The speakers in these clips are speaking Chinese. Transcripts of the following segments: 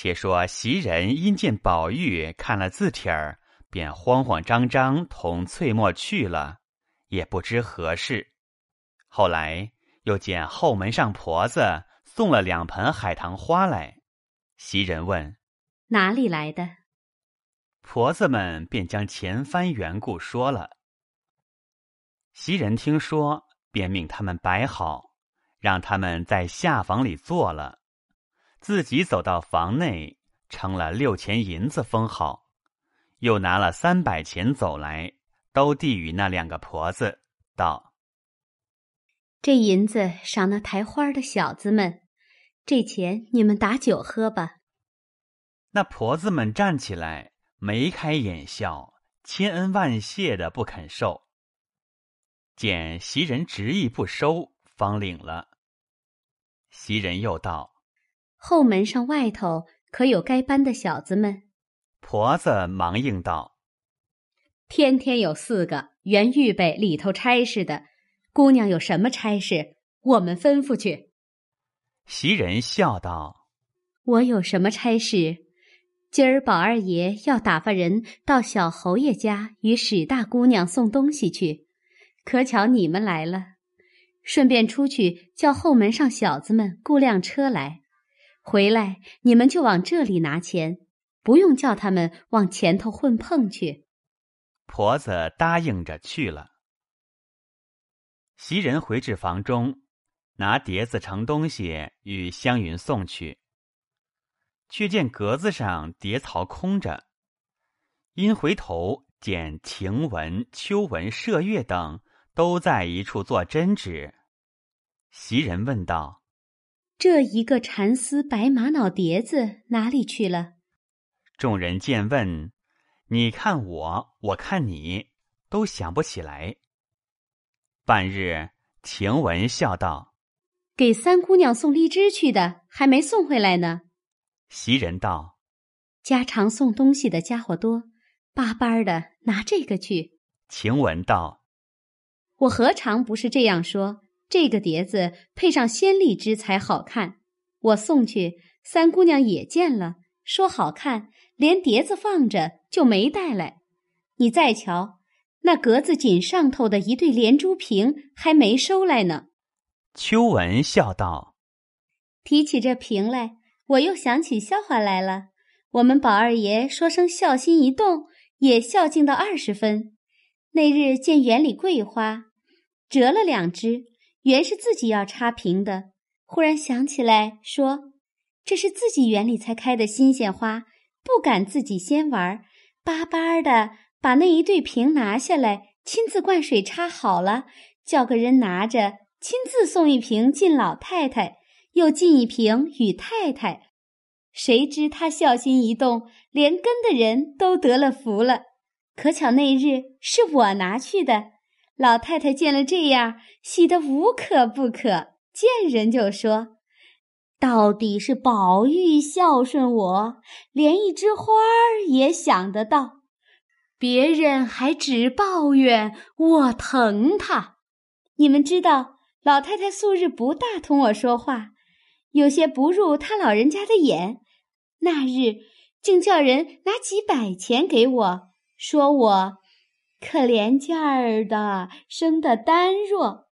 且说袭人因见宝玉看了字帖儿，便慌慌张张同翠墨去了，也不知何事。后来又见后门上婆子送了两盆海棠花来，袭人问：“哪里来的？”婆子们便将前番缘故说了。袭人听说，便命他们摆好，让他们在下房里坐了，自己走到房内，称了六钱银子封好，又拿了三百钱走来，都递与那两个婆子，道：“这银子赏那抬花的小子们，这钱你们打酒喝吧。”那婆子们站起来，眉开眼笑，千恩万谢的不肯受。见袭人执意不收，方领了。袭人又道：“后门上外头可有该班的小子们？”婆子忙应道：“天天有四个，原预备里头差事的。姑娘有什么差事，我们吩咐去。”袭人笑道：“我有什么差事？今儿宝二爷要打发人到小侯爷家与史大姑娘送东西去。”可巧你们来了，顺便出去叫后门上小子们雇辆车来，回来你们就往这里拿钱，不用叫他们往前头混碰去。婆子答应着去了。袭人回至房中，拿碟子盛东西与湘云送去，却见格子上碟槽空着，因回头见晴雯、秋雯、麝月等。都在一处做针纸。袭人问道：“这一个蚕丝白玛瑙碟子哪里去了？”众人见问，你看我，我看你，都想不起来。半日，晴雯笑道：“给三姑娘送荔枝去的，还没送回来呢。”袭人道：“家常送东西的家伙多，巴巴的拿这个去。”晴雯道。我何尝不是这样说？这个碟子配上鲜荔枝才好看。我送去，三姑娘也见了，说好看，连碟子放着就没带来。你再瞧，那格子锦上头的一对连珠瓶还没收来呢。秋文笑道：“提起这瓶来，我又想起笑话来了。我们宝二爷说声孝心一动，也孝敬到二十分。那日见园里桂花。”折了两只，原是自己要插瓶的。忽然想起来，说：“这是自己园里才开的新鲜花，不敢自己先玩，巴巴的把那一对瓶拿下来，亲自灌水插好了，叫个人拿着，亲自送一瓶进老太太，又进一瓶与太太。谁知他孝心一动，连跟的人都得了福了。可巧那日是我拿去的。”老太太见了这样，喜得无可不可，见人就说：“到底是宝玉孝顺我，连一枝花儿也想得到。别人还只抱怨我疼他。你们知道，老太太素日不大同我说话，有些不入她老人家的眼。那日竟叫人拿几百钱给我，说我。”可怜劲儿的，生的单弱，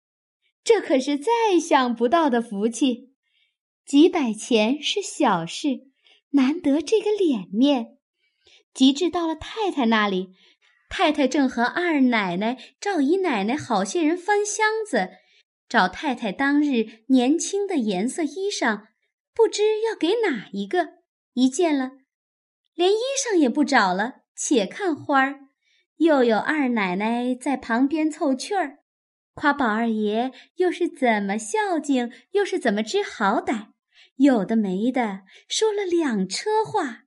这可是再想不到的福气。几百钱是小事，难得这个脸面。及至到了太太那里，太太正和二奶奶、赵姨奶奶好些人翻箱子，找太太当日年轻的颜色衣裳，不知要给哪一个。一见了，连衣裳也不找了，且看花儿。又有二奶奶在旁边凑趣儿，夸宝二爷又是怎么孝敬，又是怎么知好歹，有的没的说了两车话，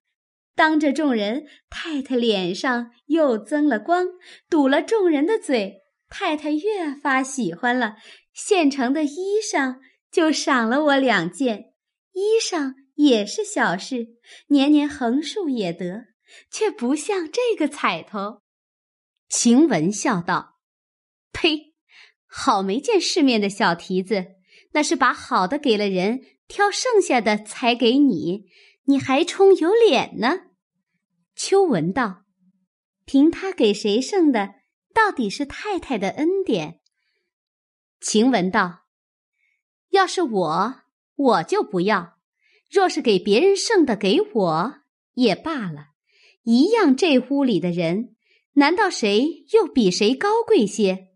当着众人，太太脸上又增了光，堵了众人的嘴。太太越发喜欢了，现成的衣裳就赏了我两件。衣裳也是小事，年年横竖也得，却不像这个彩头。晴雯笑道：“呸！好没见世面的小蹄子，那是把好的给了人，挑剩下的才给你。你还充有脸呢？秋文道：“凭他给谁剩的，到底是太太的恩典。”晴雯道：“要是我，我就不要；若是给别人剩的，给我也罢了，一样。这屋里的人，难道谁又比谁高贵些？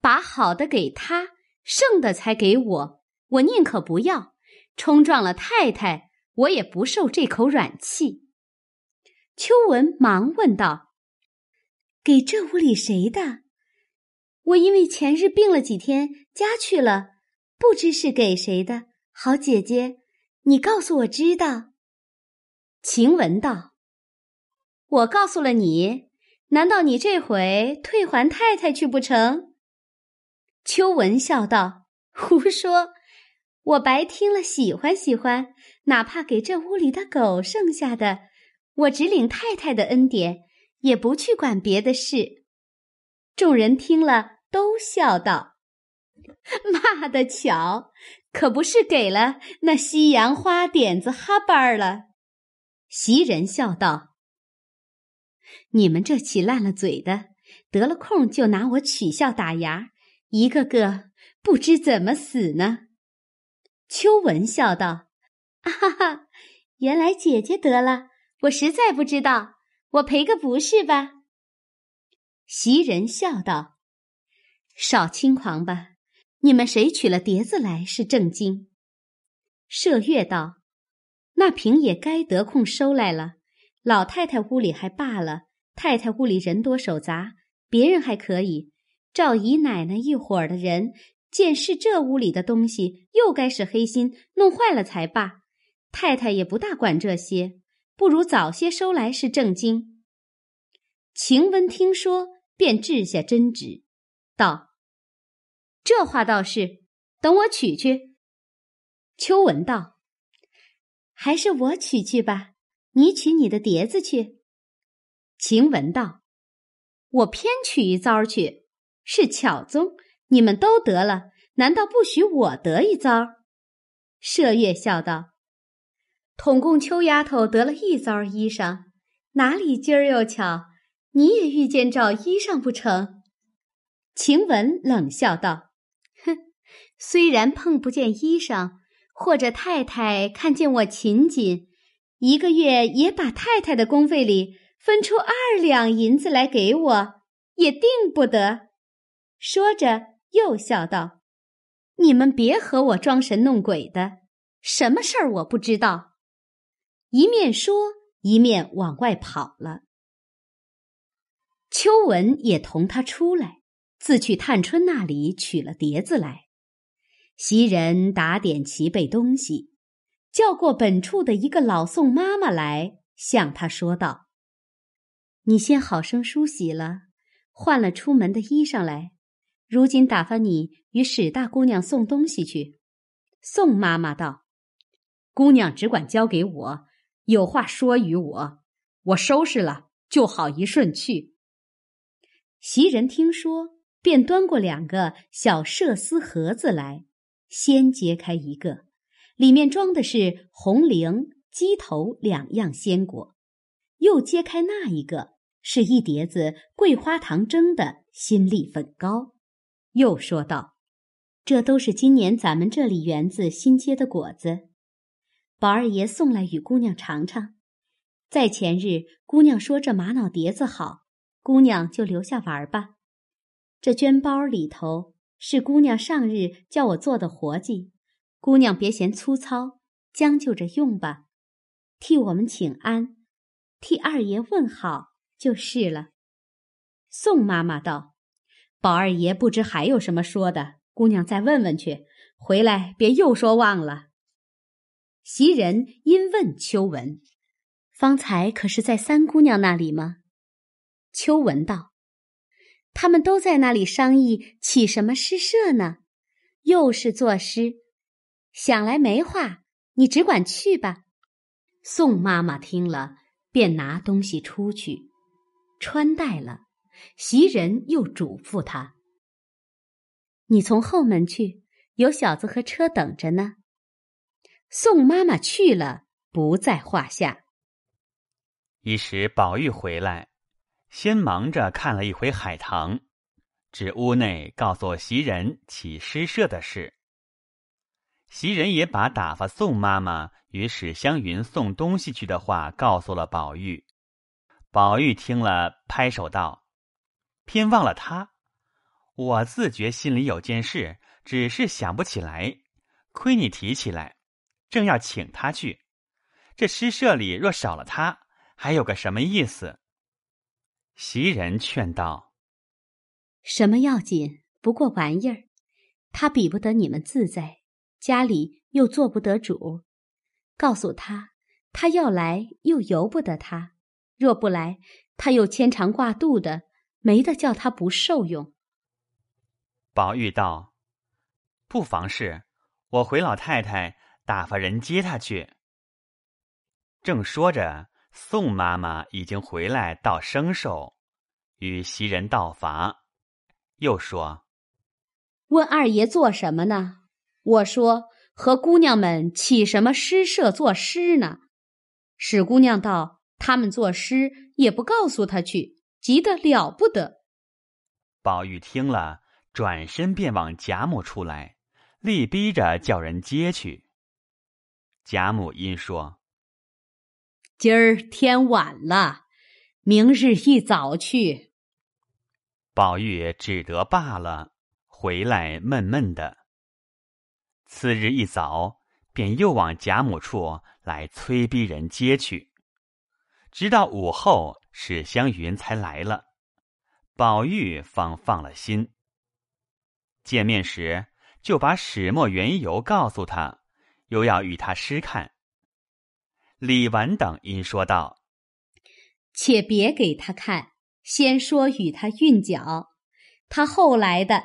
把好的给他，剩的才给我，我宁可不要。冲撞了太太。”我也不受这口软气。秋文忙问道：“给这屋里谁的？我因为前日病了几天，家去了，不知是给谁的。好姐姐，你告诉我知道。”晴雯道：“我告诉了你，难道你这回退还太太去不成？”秋文笑道：“胡说。”我白听了，喜欢喜欢，哪怕给这屋里的狗剩下的，我只领太太的恩典，也不去管别的事。众人听了，都笑道：“骂的巧，可不是给了那西洋花点子哈巴儿了。”袭人笑道：“你们这起烂了嘴的，得了空就拿我取笑打牙，一个个不知怎么死呢。”秋文笑道：“哈哈，原来姐姐得了，我实在不知道，我赔个不是吧？”袭人笑道：“少轻狂吧，你们谁取了碟子来是正经？”麝月道：“那瓶也该得空收来了。老太太屋里还罢了，太太屋里人多手杂，别人还可以，赵姨奶奶一伙儿的人。”见是这屋里的东西，又该是黑心，弄坏了才罢。太太也不大管这些，不如早些收来是正经。晴雯听说，便掷下针纸，道：“这话倒是，等我取去。”秋文道：“还是我取去吧，你取你的碟子去。”晴雯道：“我偏取一遭去，是巧宗。”你们都得了，难道不许我得一遭？麝月笑道：“统共秋丫头得了一遭衣裳，哪里今儿又巧，你也遇见找衣裳不成？”晴雯冷笑道：“哼，虽然碰不见衣裳，或者太太看见我勤谨，一个月也把太太的工费里分出二两银子来给我，也定不得。”说着。又笑道：“你们别和我装神弄鬼的，什么事儿我不知道。”一面说，一面往外跑了。秋文也同他出来，自去探春那里取了碟子来。袭人打点齐备东西，叫过本处的一个老宋妈妈来，向他说道：“你先好生梳洗了，换了出门的衣裳来。”如今打发你与史大姑娘送东西去。宋妈妈道：“姑娘只管交给我，有话说与我，我收拾了就好一顺去。”袭人听说，便端过两个小麝丝盒子来，先揭开一个，里面装的是红菱、鸡头两样鲜果；又揭开那一个，是一碟子桂花糖蒸的新粒粉糕。又说道：“这都是今年咱们这里园子新结的果子，宝二爷送来与姑娘尝尝。在前日，姑娘说这玛瑙碟子好，姑娘就留下玩吧。这绢包里头是姑娘上日叫我做的活计，姑娘别嫌粗糙，将就着用吧。替我们请安，替二爷问好就是了。”宋妈妈道。宝二爷不知还有什么说的，姑娘再问问去。回来别又说忘了。袭人因问秋文：“方才可是在三姑娘那里吗？”秋文道：“他们都在那里商议起什么诗社呢？又是作诗，想来没话，你只管去吧。”宋妈妈听了，便拿东西出去，穿戴了。袭人又嘱咐他：“你从后门去，有小子和车等着呢。”宋妈妈去了，不在话下。一时宝玉回来，先忙着看了一回海棠，至屋内告诉袭人起诗社的事。袭人也把打发宋妈妈与史湘云送东西去的话告诉了宝玉。宝玉听了，拍手道：“偏忘了他！我自觉心里有件事，只是想不起来。亏你提起来，正要请他去。这诗社里若少了他，还有个什么意思？”袭人劝道：“什么要紧？不过玩意儿，他比不得你们自在。”家里又做不得主，告诉他，他要来又由不得他；若不来，他又牵肠挂肚的，没得叫他不受用。宝玉道：“不妨事，我回老太太打发人接他去。”正说着，宋妈妈已经回来到生寿，与袭人道罚，又说：“问二爷做什么呢？”我说：“和姑娘们起什么诗社作诗呢？”史姑娘道：“他们作诗也不告诉他去，急得了不得。”宝玉听了，转身便往贾母处来，力逼着叫人接去。贾母因说：“今儿天晚了，明日一早去。”宝玉只得罢了，回来闷闷的。次日一早，便又往贾母处来催逼人接去，直到午后，史湘云才来了，宝玉方放了心。见面时，就把始末缘由告诉他，又要与他诗看。李纨等因说道：“且别给他看，先说与他韵脚，他后来的，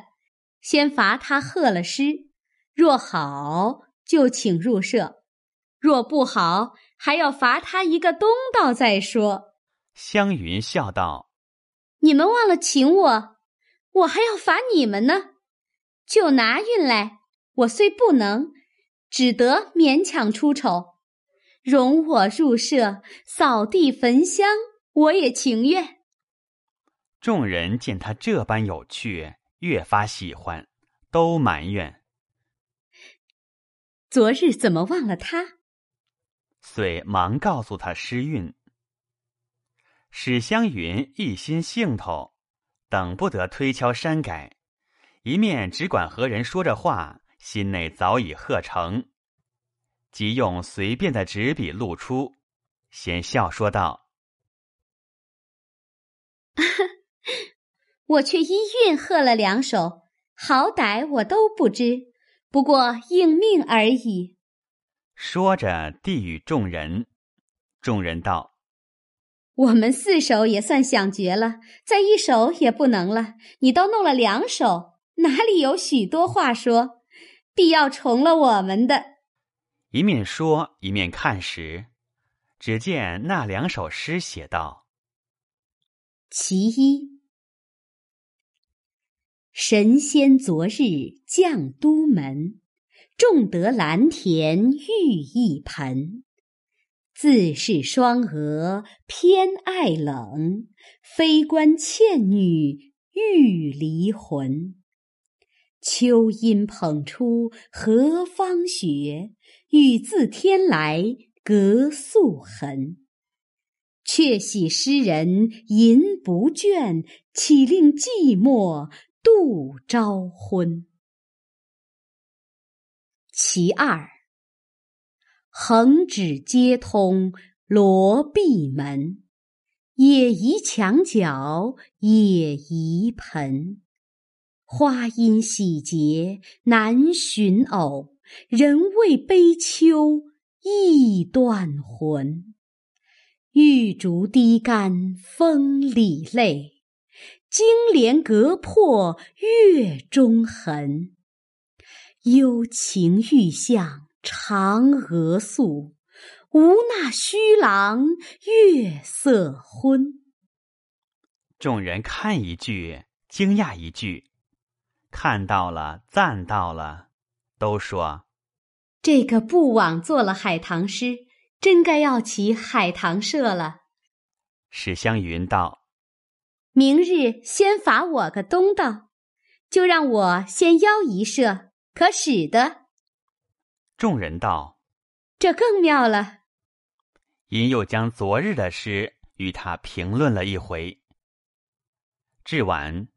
先罚他贺了诗。”若好，就请入社；若不好，还要罚他一个东道再说。湘云笑道：“你们忘了请我，我还要罚你们呢。就拿运来，我虽不能，只得勉强出丑。容我入舍扫地焚香，我也情愿。”众人见他这般有趣，越发喜欢，都埋怨。昨日怎么忘了他？遂忙告诉他诗韵。史湘云一心兴头，等不得推敲删改，一面只管和人说着话，心内早已贺成，即用随便的纸笔露出，先笑说道：“我却依韵贺了两首，好歹我都不知。”不过应命而已。说着，递与众人。众人道：“我们四首也算想绝了，再一首也不能了。你都弄了两首，哪里有许多话说？必要重了我们的。”一面说，一面看时，只见那两首诗写道：“其一。”神仙昨日降都门，种得蓝田玉一盆。自是双娥偏爱冷，非关倩女欲离魂。秋阴捧出何方雪，雨自天来隔素痕。却喜诗人吟不倦，岂令寂寞。度朝昏。其二，横指接通罗闭门，也宜墙角也宜盆。花阴喜结难寻偶，人为悲秋意断魂。玉竹低干风里泪。金莲隔破月中痕，幽情欲向嫦娥诉，无那虚郎月色昏。众人看一句，惊讶一句，看到了，赞到了，都说：这个不枉做了海棠诗，真该要起海棠社了。史湘云道：“明日先罚我个东道，就让我先邀一社，可使得？”众人道：“这更妙了。”因又将昨日的诗与他评论了一回。至晚，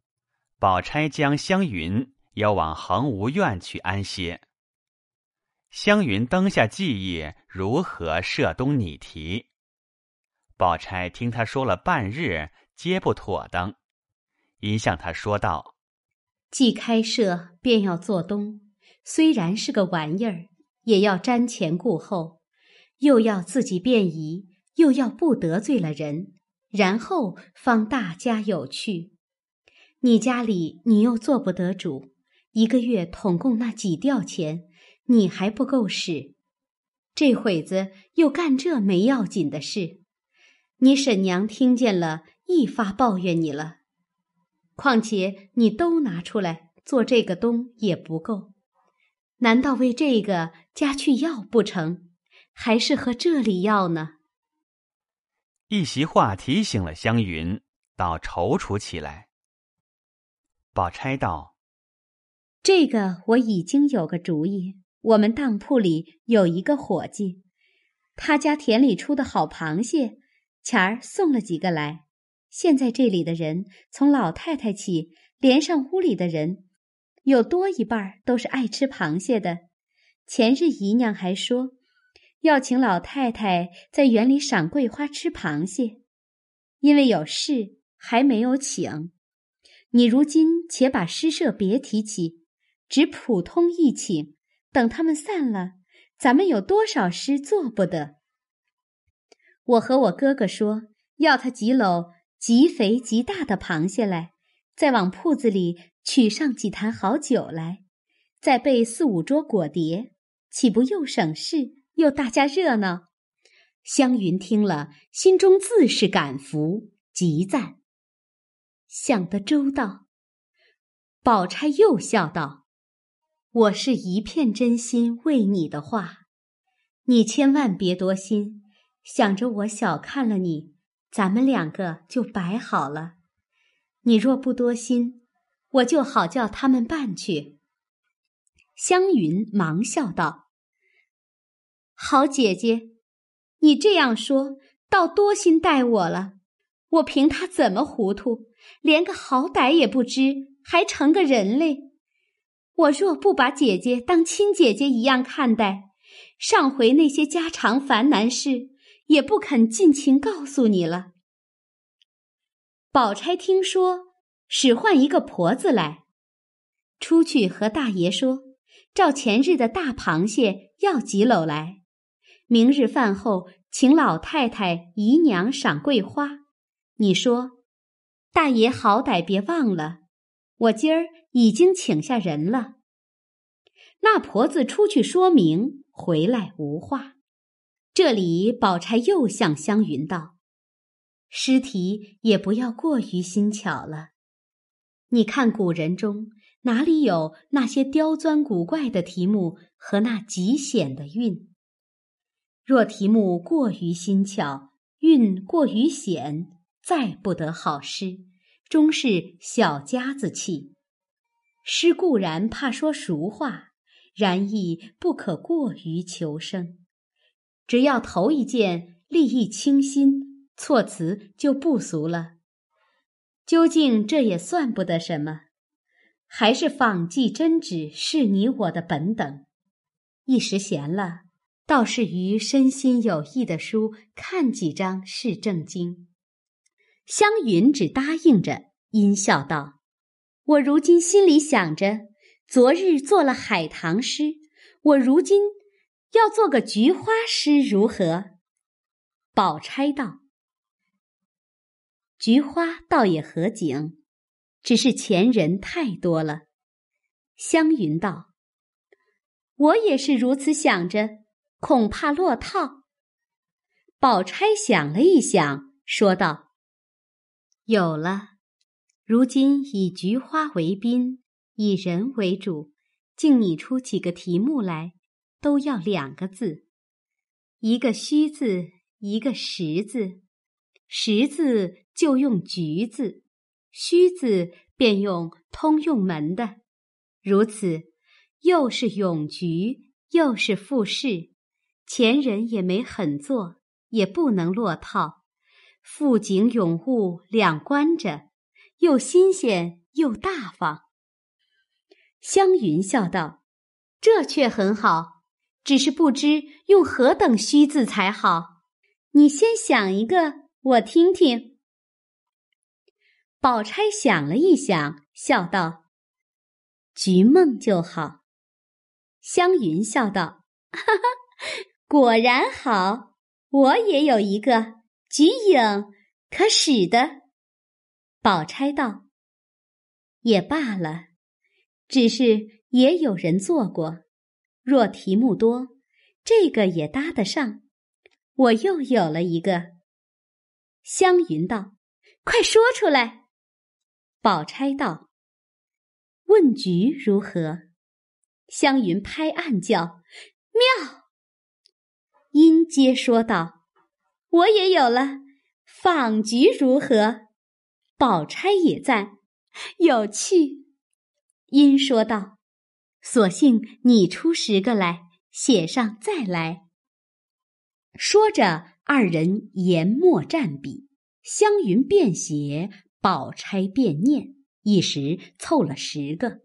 宝钗将湘云邀往恒芜院去安歇。湘云灯下记忆如何涉东拟题，宝钗听他说了半日，皆不妥当，因向他说道：“既开设，便要做东，虽然是个玩意儿，也要瞻前顾后，又要自己便宜，又要不得罪了人，然后方大家有趣。你家里你又做不得主，一个月统共那几吊钱。”你还不够使，这会子又干这没要紧的事，你婶娘听见了，一发抱怨你了。况且你都拿出来做这个东也不够，难道为这个家去要不成？还是和这里要呢？一席话提醒了湘云，倒踌躇起来。宝钗道：“这个我已经有个主意。”我们当铺里有一个伙计，他家田里出的好螃蟹，前儿送了几个来。现在这里的人，从老太太起，连上屋里的人，有多一半都是爱吃螃蟹的。前日姨娘还说，要请老太太在园里赏桂花吃螃蟹，因为有事还没有请。你如今且把诗社别提起，只普通一请。等他们散了，咱们有多少诗做不得？我和我哥哥说，要他几篓极肥极大的螃蟹来，再往铺子里取上几坛好酒来，再备四五桌果碟，岂不又省事又大家热闹？湘云听了，心中自是感服，极赞，想得周到。宝钗又笑道。我是一片真心为你的话，你千万别多心，想着我小看了你，咱们两个就摆好了。你若不多心，我就好叫他们办去。湘云忙笑道：“好姐姐，你这样说，倒多心待我了。我凭他怎么糊涂，连个好歹也不知，还成个人嘞。”我若不把姐姐当亲姐姐一样看待，上回那些家常烦难事也不肯尽情告诉你了。宝钗听说，使唤一个婆子来，出去和大爷说，照前日的大螃蟹要几篓来，明日饭后请老太太姨娘赏桂花。你说，大爷好歹别忘了，我今儿。已经请下人了。那婆子出去说明，回来无话。这里宝钗又向湘云道：“诗题也不要过于新巧了。你看古人中哪里有那些刁钻古怪的题目和那极险的韵？若题目过于新巧，韵过于险，再不得好诗，终是小家子气。”诗固然怕说俗话，然亦不可过于求生。只要头一件立意清新，措辞就不俗了。究竟这也算不得什么，还是仿迹真旨是你我的本等。一时闲了，倒是于身心有益的书看几章是正经。湘云只答应着，阴笑道。我如今心里想着，昨日做了海棠诗，我如今要做个菊花诗，如何？宝钗道：“菊花倒也合景，只是前人太多了。”湘云道：“我也是如此想着，恐怕落套。”宝钗想了一想，说道：“有了。”如今以菊花为宾，以人为主，竟拟出几个题目来，都要两个字。一个虚字，一个实字，实字就用橘字，虚字便用通用门的，如此，又是咏菊，又是复试，前人也没狠做，也不能落套，富景咏物两关着，又新鲜又大方。湘云笑道：“这却很好。”只是不知用何等虚字才好，你先想一个，我听听。宝钗想了一想，笑道：“菊梦就好。”湘云笑道：“哈哈，果然好，我也有一个菊影，可使的。”宝钗道：“也罢了，只是也有人做过。”若题目多，这个也搭得上。我又有了一个。湘云道：“快说出来。”宝钗道：“问菊如何？”湘云拍案叫：“妙！”因皆说道：“我也有了。”访菊如何？宝钗也赞：“有趣。”因说道。索性你出十个来，写上再来。说着，二人研墨蘸笔，湘云便写，宝钗便念，一时凑了十个。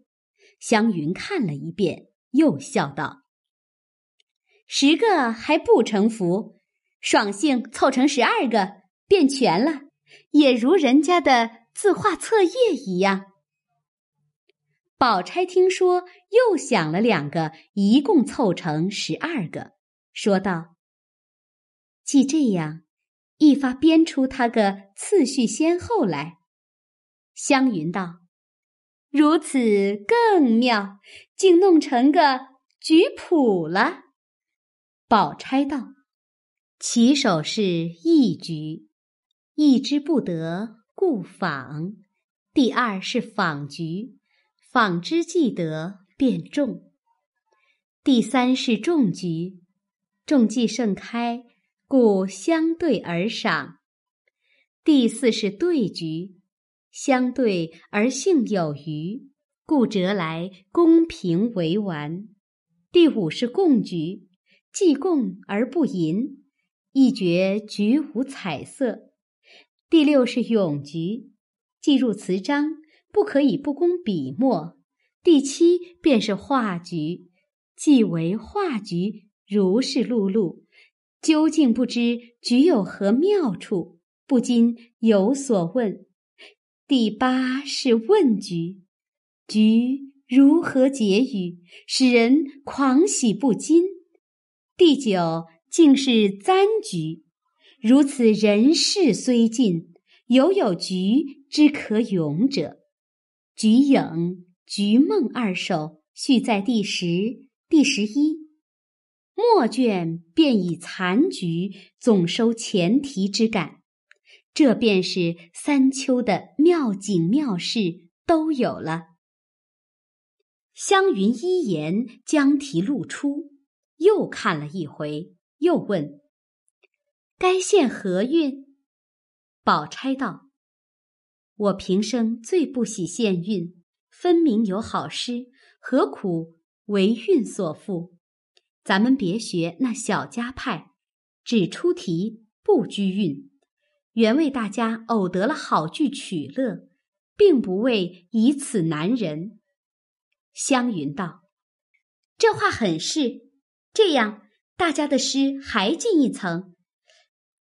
湘云看了一遍，又笑道：“十个还不成符，爽性凑成十二个，便全了，也如人家的字画册页一样。”宝钗听说，又想了两个，一共凑成十二个，说道：“既这样，一发编出他个次序先后来。”湘云道：“如此更妙，竟弄成个局谱了。”宝钗道：“起手是一局，一之不得，故仿；第二是仿局。”纺之既得，便种。第三是种菊，种既盛开，故相对而赏。第四是对菊，相对而性有余，故折来公平为完。第五是共菊，既共而不淫，一觉菊无彩色。第六是咏菊，既入词章。不可以不工笔墨。第七便是画局，既为画局，如是碌碌，究竟不知局有何妙处，不禁有所问。第八是问局，局如何解语，使人狂喜不禁。第九竟是簪局，如此人事虽尽，犹有局之可咏者。菊影、菊梦二首续在第十、第十一末卷，便以残菊总收前提之感。这便是三秋的妙景妙事都有了。湘云一言将题露出，又看了一回，又问：“该献何韵？”宝钗道。我平生最不喜献韵，分明有好诗，何苦为韵所缚？咱们别学那小家派，只出题不拘韵，原为大家偶得了好句取乐，并不为以此难人。湘云道：“这话很是，这样大家的诗还进一层，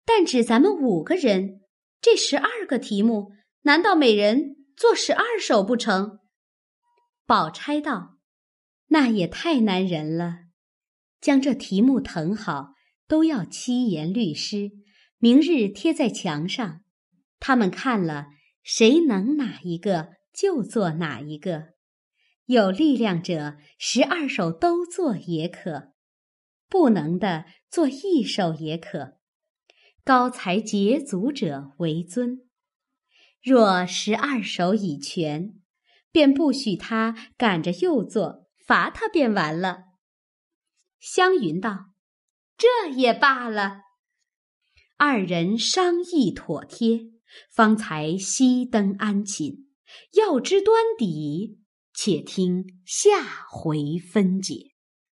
但只咱们五个人，这十二个题目。”难道每人做十二首不成？宝钗道：“那也太难人了。将这题目誊好，都要七言律诗，明日贴在墙上。他们看了，谁能哪一个就做哪一个。有力量者，十二首都做也可；不能的，做一首也可。高才捷足者为尊。”若十二首已全，便不许他赶着又做，罚他便完了。湘云道：“这也罢了。二人商议妥帖，方才熄灯安寝。要知端底，且听下回分解。